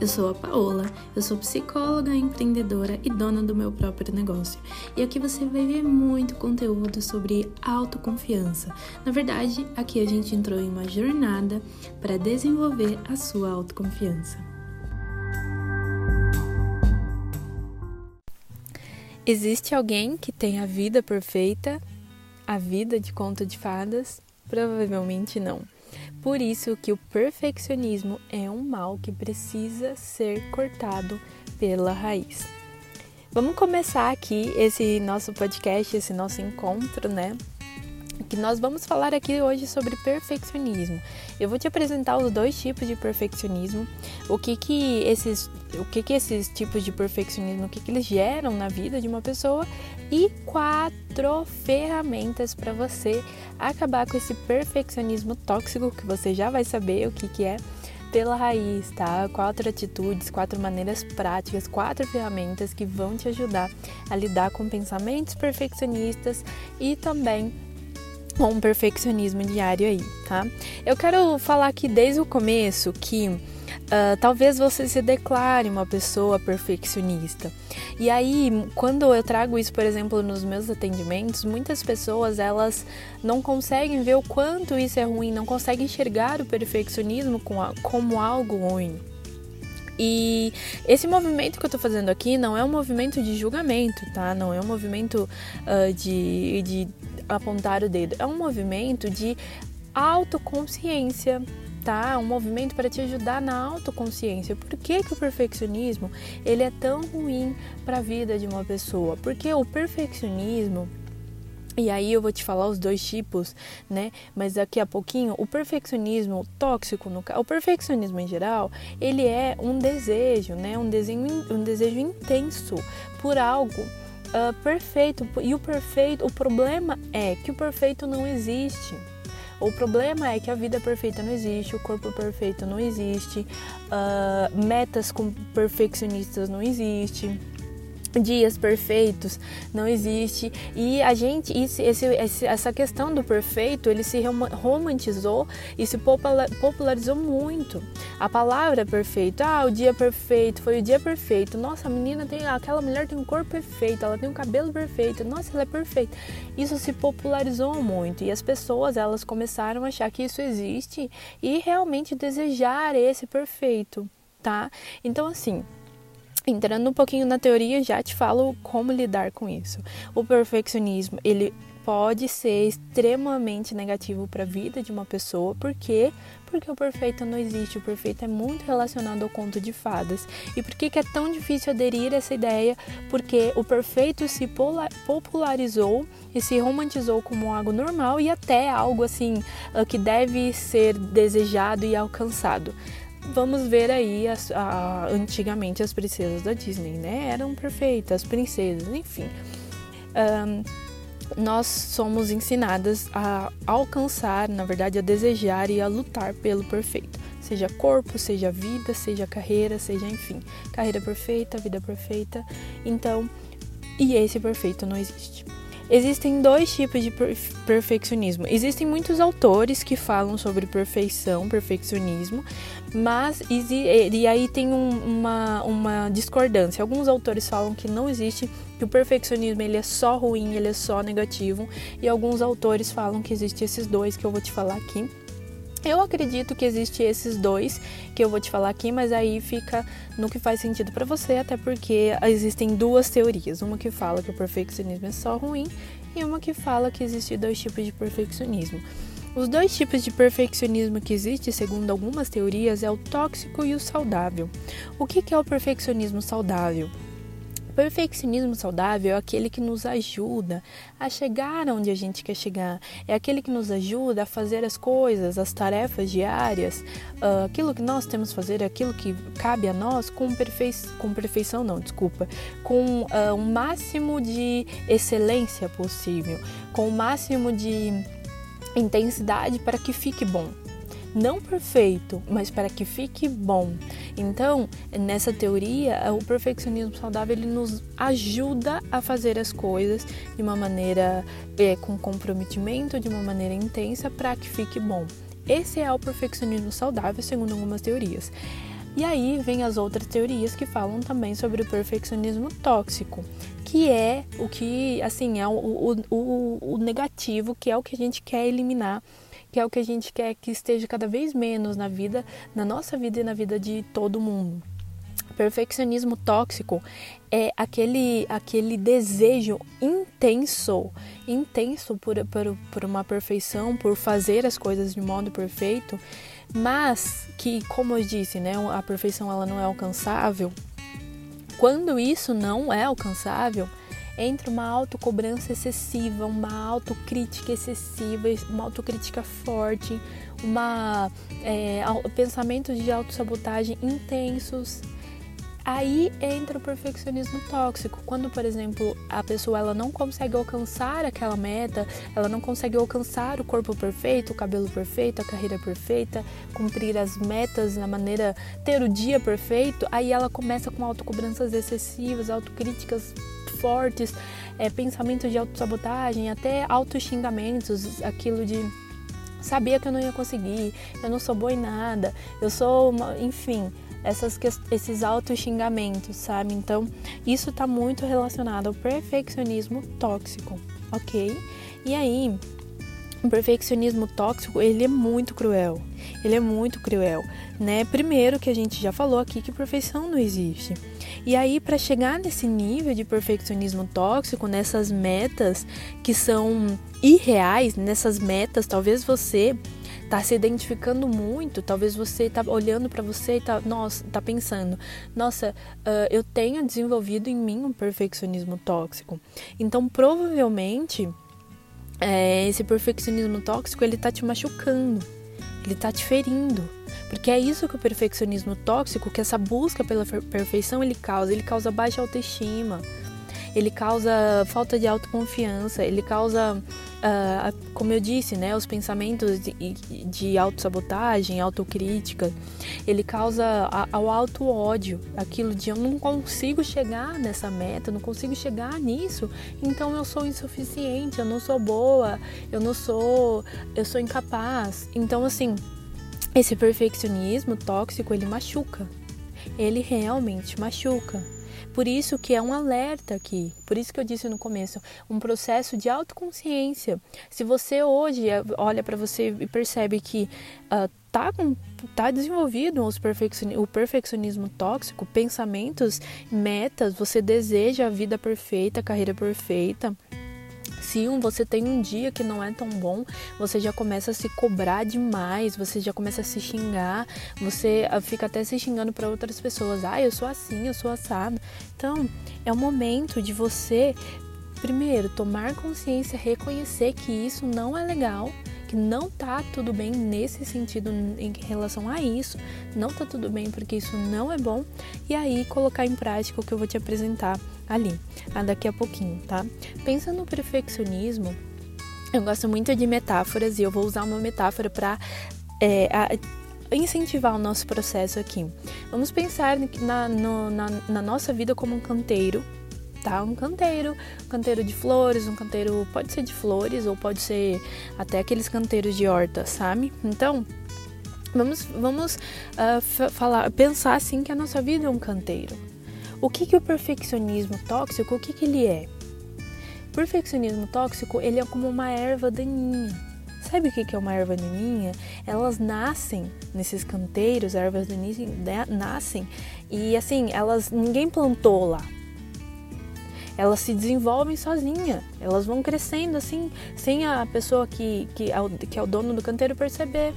Eu sou a Paola, eu sou psicóloga, empreendedora e dona do meu próprio negócio. E aqui você vai ver muito conteúdo sobre autoconfiança. Na verdade, aqui a gente entrou em uma jornada para desenvolver a sua autoconfiança. Existe alguém que tem a vida perfeita, a vida de conto de fadas? Provavelmente não. Por isso que o perfeccionismo é um mal que precisa ser cortado pela raiz. Vamos começar aqui esse nosso podcast, esse nosso encontro, né? Que nós vamos falar aqui hoje sobre perfeccionismo. Eu vou te apresentar os dois tipos de perfeccionismo, o que que esses, o que que esses tipos de perfeccionismo, o que que eles geram na vida de uma pessoa e quatro ferramentas para você acabar com esse perfeccionismo tóxico que você já vai saber o que, que é pela raiz, tá? Quatro atitudes, quatro maneiras práticas, quatro ferramentas que vão te ajudar a lidar com pensamentos perfeccionistas e também com um perfeccionismo diário aí, tá? Eu quero falar aqui desde o começo que uh, talvez você se declare uma pessoa perfeccionista. E aí, quando eu trago isso, por exemplo, nos meus atendimentos, muitas pessoas elas não conseguem ver o quanto isso é ruim, não conseguem enxergar o perfeccionismo como algo ruim. E esse movimento que eu tô fazendo aqui não é um movimento de julgamento, tá? Não é um movimento uh, de, de apontar o dedo. É um movimento de autoconsciência, tá? Um movimento para te ajudar na autoconsciência. Por que, que o perfeccionismo ele é tão ruim para a vida de uma pessoa? Porque o perfeccionismo e aí eu vou te falar os dois tipos, né? Mas daqui a pouquinho, o perfeccionismo tóxico, no, o perfeccionismo em geral, ele é um desejo, né? Um, desenho, um desejo intenso por algo uh, perfeito. E o perfeito, o problema é que o perfeito não existe. O problema é que a vida perfeita não existe, o corpo perfeito não existe, uh, metas com perfeccionistas não existe dias perfeitos, não existe. E a gente, esse, esse, essa questão do perfeito, ele se romantizou e se popularizou muito. A palavra perfeito, ah, o dia perfeito, foi o dia perfeito. Nossa, a menina tem, aquela mulher tem um corpo perfeito, ela tem um cabelo perfeito, nossa, ela é perfeita. Isso se popularizou muito e as pessoas, elas começaram a achar que isso existe e realmente desejar esse perfeito, tá? Então, assim, Entrando um pouquinho na teoria, já te falo como lidar com isso. O perfeccionismo, ele pode ser extremamente negativo para a vida de uma pessoa, por quê? Porque o perfeito não existe, o perfeito é muito relacionado ao conto de fadas. E por que, que é tão difícil aderir a essa ideia? Porque o perfeito se popularizou e se romantizou como algo normal e até algo assim ah, que deve ser desejado e alcançado vamos ver aí as, a, antigamente as princesas da Disney, né? Eram perfeitas, princesas, enfim. Um, nós somos ensinadas a alcançar, na verdade, a desejar e a lutar pelo perfeito. Seja corpo, seja vida, seja carreira, seja enfim. Carreira perfeita, vida perfeita. Então, e esse perfeito não existe. Existem dois tipos de perfeccionismo. Existem muitos autores que falam sobre perfeição, perfeccionismo, mas e aí tem um, uma, uma discordância. Alguns autores falam que não existe, que o perfeccionismo ele é só ruim, ele é só negativo, e alguns autores falam que existe esses dois que eu vou te falar aqui. Eu acredito que existe esses dois que eu vou te falar aqui, mas aí fica no que faz sentido para você, até porque existem duas teorias, uma que fala que o perfeccionismo é só ruim e uma que fala que existem dois tipos de perfeccionismo. Os dois tipos de perfeccionismo que existe, segundo algumas teorias, é o tóxico e o saudável. O que é o perfeccionismo saudável? Perfeccionismo saudável é aquele que nos ajuda a chegar onde a gente quer chegar, é aquele que nos ajuda a fazer as coisas, as tarefas diárias, uh, aquilo que nós temos que fazer, aquilo que cabe a nós com, perfei com perfeição, não, desculpa, com uh, o máximo de excelência possível, com o máximo de intensidade para que fique bom não perfeito, mas para que fique bom. Então, nessa teoria, o perfeccionismo saudável ele nos ajuda a fazer as coisas de uma maneira é, com comprometimento, de uma maneira intensa, para que fique bom. Esse é o perfeccionismo saudável, segundo algumas teorias. E aí vem as outras teorias que falam também sobre o perfeccionismo tóxico, que é o que, assim, é o, o, o, o negativo, que é o que a gente quer eliminar que é o que a gente quer que esteja cada vez menos na vida, na nossa vida e na vida de todo mundo. Perfeccionismo tóxico é aquele, aquele desejo intenso, intenso por, por, por uma perfeição, por fazer as coisas de modo perfeito, mas que, como eu disse, né, a perfeição ela não é alcançável. Quando isso não é alcançável, entra uma autocobrança excessiva, uma autocrítica excessiva, uma autocrítica forte, uma é, pensamentos de autossabotagem intensos. Aí entra o perfeccionismo tóxico, quando, por exemplo, a pessoa ela não consegue alcançar aquela meta, ela não consegue alcançar o corpo perfeito, o cabelo perfeito, a carreira perfeita, cumprir as metas na maneira ter o dia perfeito, aí ela começa com autocobranças excessivas, autocríticas fortes, é, pensamentos de autossabotagem, até autoxingamentos, aquilo de sabia que eu não ia conseguir, eu não sou boa em nada, eu sou, uma, enfim, essas, esses autos xingamentos, sabe? Então, isso está muito relacionado ao perfeccionismo tóxico, ok? E aí, o perfeccionismo tóxico, ele é muito cruel. Ele é muito cruel, né? Primeiro que a gente já falou aqui que perfeição não existe. E aí para chegar nesse nível de perfeccionismo tóxico, nessas metas que são irreais, nessas metas, talvez você tá se identificando muito, talvez você tá olhando para você e tá, nossa, tá pensando, nossa, uh, eu tenho desenvolvido em mim um perfeccionismo tóxico. Então, provavelmente, é, esse perfeccionismo tóxico ele tá te machucando, ele tá te ferindo. Porque é isso que o perfeccionismo tóxico, que essa busca pela perfeição ele causa, ele causa baixa autoestima, ele causa falta de autoconfiança, ele causa, uh, como eu disse, né, os pensamentos de, de autossabotagem, autocrítica, ele causa ao auto-ódio, aquilo de eu não consigo chegar nessa meta, não consigo chegar nisso, então eu sou insuficiente, eu não sou boa, eu não sou, eu sou incapaz. Então, assim, esse perfeccionismo tóxico, ele machuca. Ele realmente machuca. Por isso que é um alerta aqui, por isso que eu disse no começo, um processo de autoconsciência. Se você hoje eh, olha para você e percebe que uh, tá, tá desenvolvido o perfeccionismo tóxico, pensamentos, metas, você deseja a vida perfeita, a carreira perfeita, se um, você tem um dia que não é tão bom, você já começa a se cobrar demais, você já começa a se xingar, você ah, fica até se xingando para outras pessoas. Ah, eu sou assim, eu sou assado. Então, é o momento de você, primeiro, tomar consciência, reconhecer que isso não é legal que não tá tudo bem nesse sentido em relação a isso, não tá tudo bem porque isso não é bom, e aí colocar em prática o que eu vou te apresentar ali, daqui a pouquinho, tá? Pensa no perfeccionismo. Eu gosto muito de metáforas e eu vou usar uma metáfora para é, incentivar o nosso processo aqui. Vamos pensar na, no, na, na nossa vida como um canteiro tá? Um canteiro, um canteiro de flores, um canteiro pode ser de flores ou pode ser até aqueles canteiros de horta, sabe? Então, vamos, vamos uh, falar, pensar assim que a nossa vida é um canteiro. O que, que o perfeccionismo tóxico, o que, que ele é? Perfeccionismo tóxico, ele é como uma erva daninha. Sabe o que é uma erva daninha? Elas nascem nesses canteiros, ervas daninhas né, nascem e assim, elas ninguém plantou lá, elas se desenvolvem sozinha, elas vão crescendo assim, sem a pessoa que, que, é, o, que é o dono do canteiro perceber.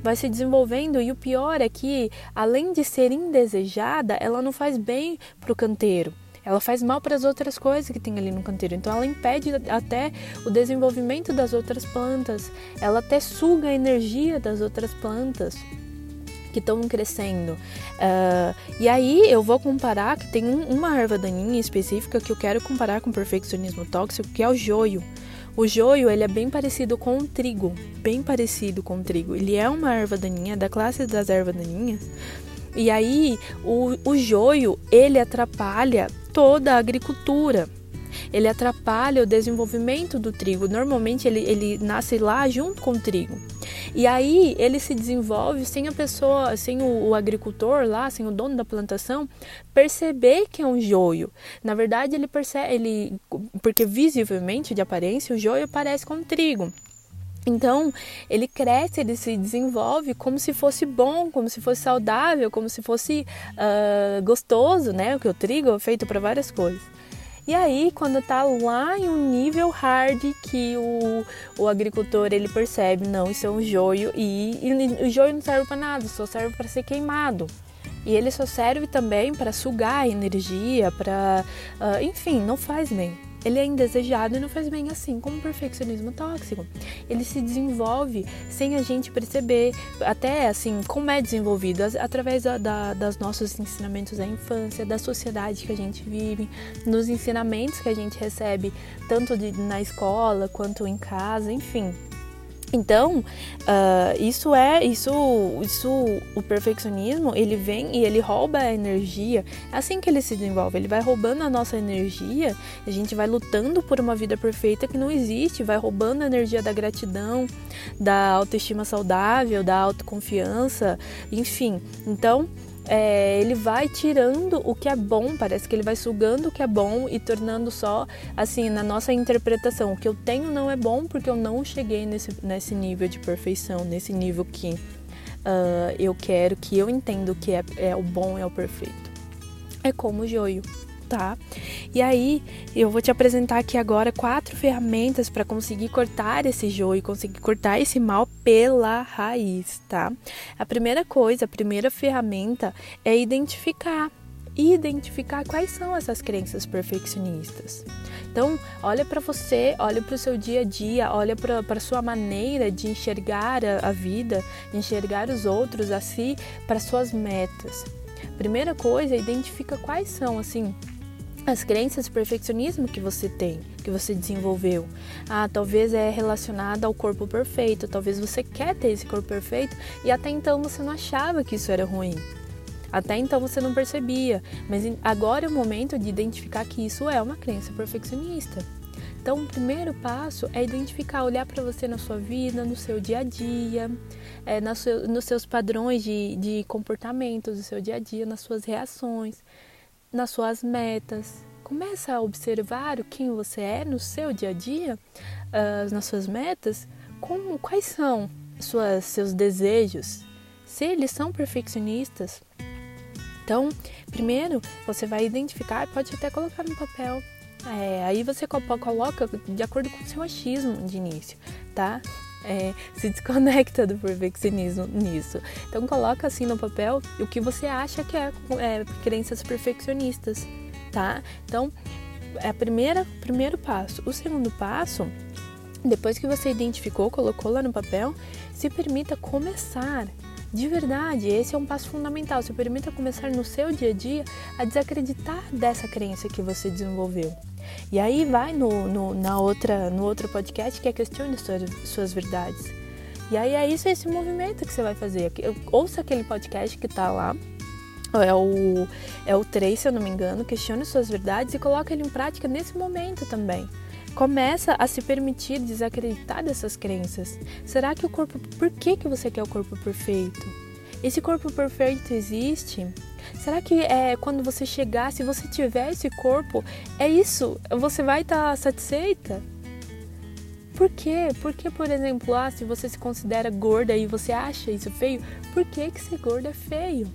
Vai se desenvolvendo e o pior é que, além de ser indesejada, ela não faz bem para o canteiro. Ela faz mal para as outras coisas que tem ali no canteiro. Então ela impede até o desenvolvimento das outras plantas. Ela até suga a energia das outras plantas que estão crescendo. Uh, e aí eu vou comparar que tem um, uma erva daninha específica que eu quero comparar com o perfeccionismo tóxico, que é o joio. O joio ele é bem parecido com o trigo, bem parecido com o trigo. Ele é uma erva daninha da classe das ervas daninhas. E aí o, o joio ele atrapalha toda a agricultura ele atrapalha o desenvolvimento do trigo. Normalmente ele, ele nasce lá junto com o trigo. E aí ele se desenvolve sem a pessoa, sem o, o, agricultor lá, sem o dono da plantação perceber que é um joio. Na verdade, ele percebe, ele, porque visivelmente de aparência o joio parece com trigo. Então, ele cresce, ele se desenvolve como se fosse bom, como se fosse saudável, como se fosse uh, gostoso, né? Porque o trigo é feito para várias coisas. E aí, quando tá lá em um nível hard que o, o agricultor ele percebe, não, isso é um joio e, e o joio não serve para nada, só serve para ser queimado. E ele só serve também para sugar energia, para, uh, enfim, não faz bem ele é indesejado e não faz bem assim, como o perfeccionismo tóxico. Ele se desenvolve sem a gente perceber, até assim, como é desenvolvido, através da, da, das nossos ensinamentos da infância, da sociedade que a gente vive, nos ensinamentos que a gente recebe, tanto de, na escola quanto em casa, enfim. Então, uh, isso é isso, isso, o perfeccionismo ele vem e ele rouba a energia. É assim que ele se desenvolve. Ele vai roubando a nossa energia. A gente vai lutando por uma vida perfeita que não existe. Vai roubando a energia da gratidão, da autoestima saudável, da autoconfiança, enfim. Então, é, ele vai tirando o que é bom, parece que ele vai sugando o que é bom e tornando só, assim, na nossa interpretação. O que eu tenho não é bom porque eu não cheguei nesse, nesse nível de perfeição, nesse nível que uh, eu quero, que eu entendo que é, é o bom, é o perfeito. É como o joio tá? E aí eu vou te apresentar aqui agora quatro ferramentas para conseguir cortar esse joio, conseguir cortar esse mal pela raiz, tá? A primeira coisa, a primeira ferramenta é identificar identificar quais são essas crenças perfeccionistas. Então, olha para você, olha para o seu dia a dia, olha para a sua maneira de enxergar a, a vida, enxergar os outros, a si, para suas metas. Primeira coisa, identifica quais são assim as crenças de perfeccionismo que você tem, que você desenvolveu. Ah, talvez é relacionada ao corpo perfeito, talvez você quer ter esse corpo perfeito e até então você não achava que isso era ruim. Até então você não percebia, mas agora é o momento de identificar que isso é uma crença perfeccionista. Então, o primeiro passo é identificar, olhar para você na sua vida, no seu dia a dia, é, seu, nos seus padrões de, de comportamentos do seu dia a dia, nas suas reações nas suas metas. Começa a observar quem você é no seu dia a dia, uh, nas suas metas, como, quais são suas, seus desejos, se eles são perfeccionistas. Então, primeiro você vai identificar, pode até colocar no papel. É, aí você coloca de acordo com o seu achismo de início, tá? É, se desconecta do perfeccionismo nisso. Então coloca assim no papel o que você acha que é, é crenças perfeccionistas, tá? Então é a primeira primeiro passo. O segundo passo, depois que você identificou, colocou lá no papel, se permita começar de verdade, esse é um passo fundamental. Se permita começar no seu dia a dia a desacreditar dessa crença que você desenvolveu. E aí vai no, no, na outra, no outro podcast que é questione suas, suas verdades. E aí é isso, esse movimento que você vai fazer. Ouça aquele podcast que está lá, é o, é o 3, se eu não me engano, questione suas verdades e coloque ele em prática nesse momento também. Começa a se permitir desacreditar dessas crenças. Será que o corpo. Por que, que você quer o corpo perfeito? Esse corpo perfeito existe Será que é quando você chegar, se você tiver esse corpo, é isso? Você vai estar tá satisfeita? Por quê? Porque, por exemplo, ah, se você se considera gorda e você acha isso feio, por que, que ser gorda é feio?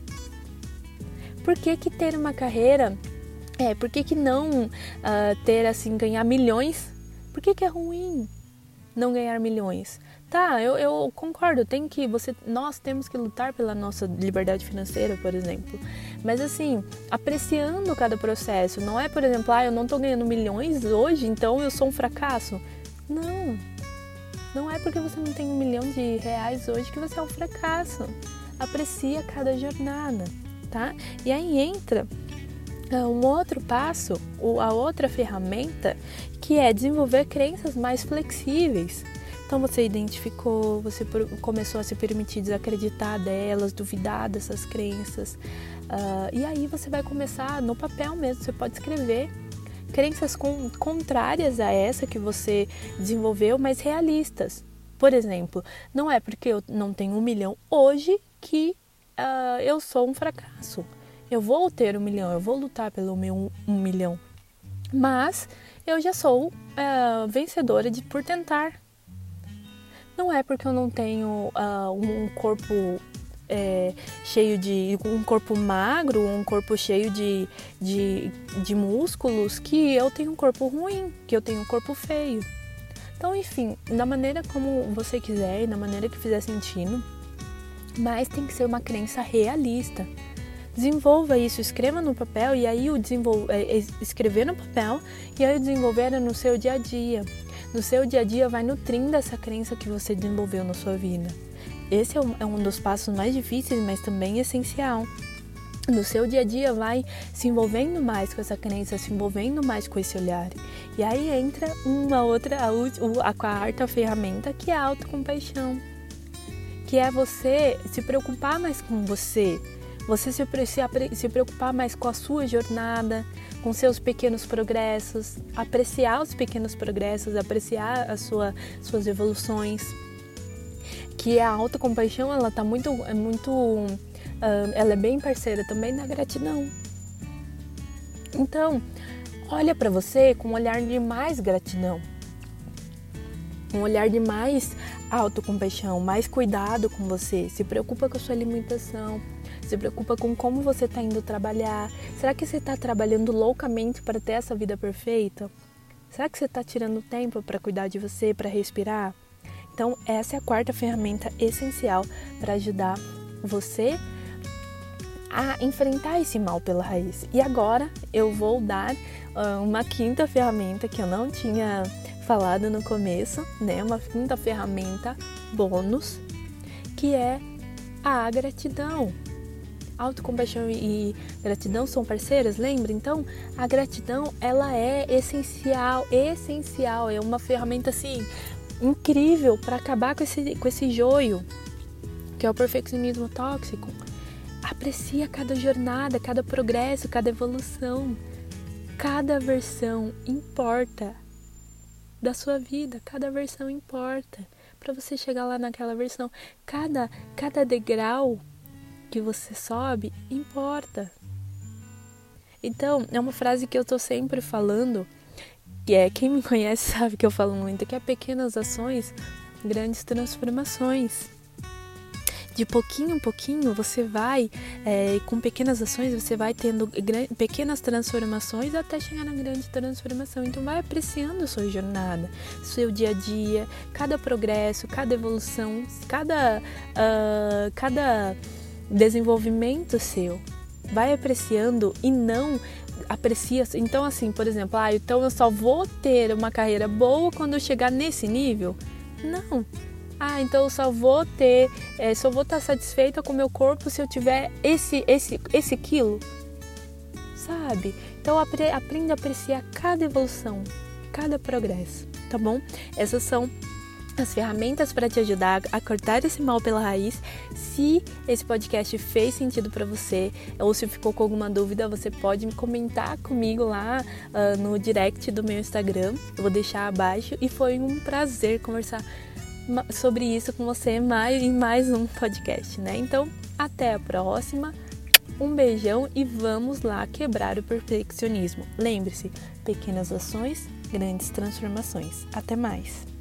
Por que, que ter uma carreira, é, por que, que não uh, ter assim, ganhar milhões? Por que, que é ruim não ganhar milhões? Tá, eu, eu concordo, tem que você, nós temos que lutar pela nossa liberdade financeira, por exemplo. Mas assim, apreciando cada processo, não é, por exemplo, ah, eu não tô ganhando milhões hoje, então eu sou um fracasso. Não. Não é porque você não tem um milhão de reais hoje que você é um fracasso. Aprecia cada jornada, tá? E aí entra um outro passo, a outra ferramenta, que é desenvolver crenças mais flexíveis. Então você identificou, você começou a se permitir desacreditar delas, duvidar dessas crenças. Uh, e aí você vai começar no papel mesmo, você pode escrever crenças com, contrárias a essa que você desenvolveu, mas realistas. Por exemplo, não é porque eu não tenho um milhão hoje que uh, eu sou um fracasso. Eu vou ter um milhão, eu vou lutar pelo meu um, milhão. Mas eu já sou uh, vencedora de por tentar. Não é porque eu não tenho uh, um corpo é, cheio de. um corpo magro, um corpo cheio de, de, de músculos, que eu tenho um corpo ruim, que eu tenho um corpo feio. Então, enfim, da maneira como você quiser e da maneira que fizer sentido, mas tem que ser uma crença realista. Desenvolva isso, escreva no papel e aí o desenvol... É, escrever no papel e aí desenvolver é no seu dia a dia. No seu dia a dia vai nutrindo essa crença que você desenvolveu na sua vida. Esse é é um dos passos mais difíceis, mas também essencial. No seu dia a dia vai se envolvendo mais com essa crença, se envolvendo mais com esse olhar. E aí entra uma outra, a, a quarta ferramenta, que é a autocompaixão. Que é você se preocupar mais com você, você se, se, preocupar mais com a sua jornada, com seus pequenos progressos, apreciar os pequenos progressos, apreciar as sua, suas evoluções que a autocompaixão ela tá muito é muito uh, ela é bem parceira também da gratidão. Então, olha para você com um olhar de mais gratidão. Um olhar de mais autocompaixão, mais cuidado com você, se preocupa com a sua alimentação, se preocupa com como você está indo trabalhar. Será que você está trabalhando loucamente para ter essa vida perfeita? Será que você está tirando tempo para cuidar de você, para respirar? Então, essa é a quarta ferramenta essencial para ajudar você a enfrentar esse mal pela raiz. E agora eu vou dar uh, uma quinta ferramenta que eu não tinha falado no começo, né? Uma quinta ferramenta bônus, que é a gratidão. Autocompaixão e gratidão são parceiras, lembra? Então, a gratidão, ela é essencial, essencial, é uma ferramenta assim incrível para acabar com esse, com esse joio, que é o perfeccionismo tóxico. Aprecia cada jornada, cada progresso, cada evolução. Cada versão importa da sua vida, cada versão importa para você chegar lá naquela versão. Cada cada degrau que você sobe importa. Então, é uma frase que eu tô sempre falando que é quem me conhece sabe que eu falo muito que é pequenas ações, grandes transformações. De pouquinho em pouquinho você vai, é, com pequenas ações, você vai tendo pequenas transformações até chegar na grande transformação. Então vai apreciando sua jornada, seu dia a dia, cada progresso, cada evolução, cada, uh, cada desenvolvimento seu. Vai apreciando e não aprecia. Então, assim, por exemplo, ah, então eu só vou ter uma carreira boa quando eu chegar nesse nível? Não. Ah, então eu só vou ter, é, só vou estar satisfeita com o meu corpo se eu tiver esse, esse, esse quilo. Sabe? Então apre, aprenda a apreciar cada evolução, cada progresso, tá bom? Essas são as ferramentas para te ajudar a cortar esse mal pela raiz. Se esse podcast fez sentido para você ou se ficou com alguma dúvida, você pode comentar comigo lá uh, no direct do meu Instagram. Eu vou deixar abaixo e foi um prazer conversar sobre isso com você mais, em mais um podcast, né? Então, até a próxima. Um beijão e vamos lá quebrar o perfeccionismo. Lembre-se, pequenas ações, grandes transformações. Até mais.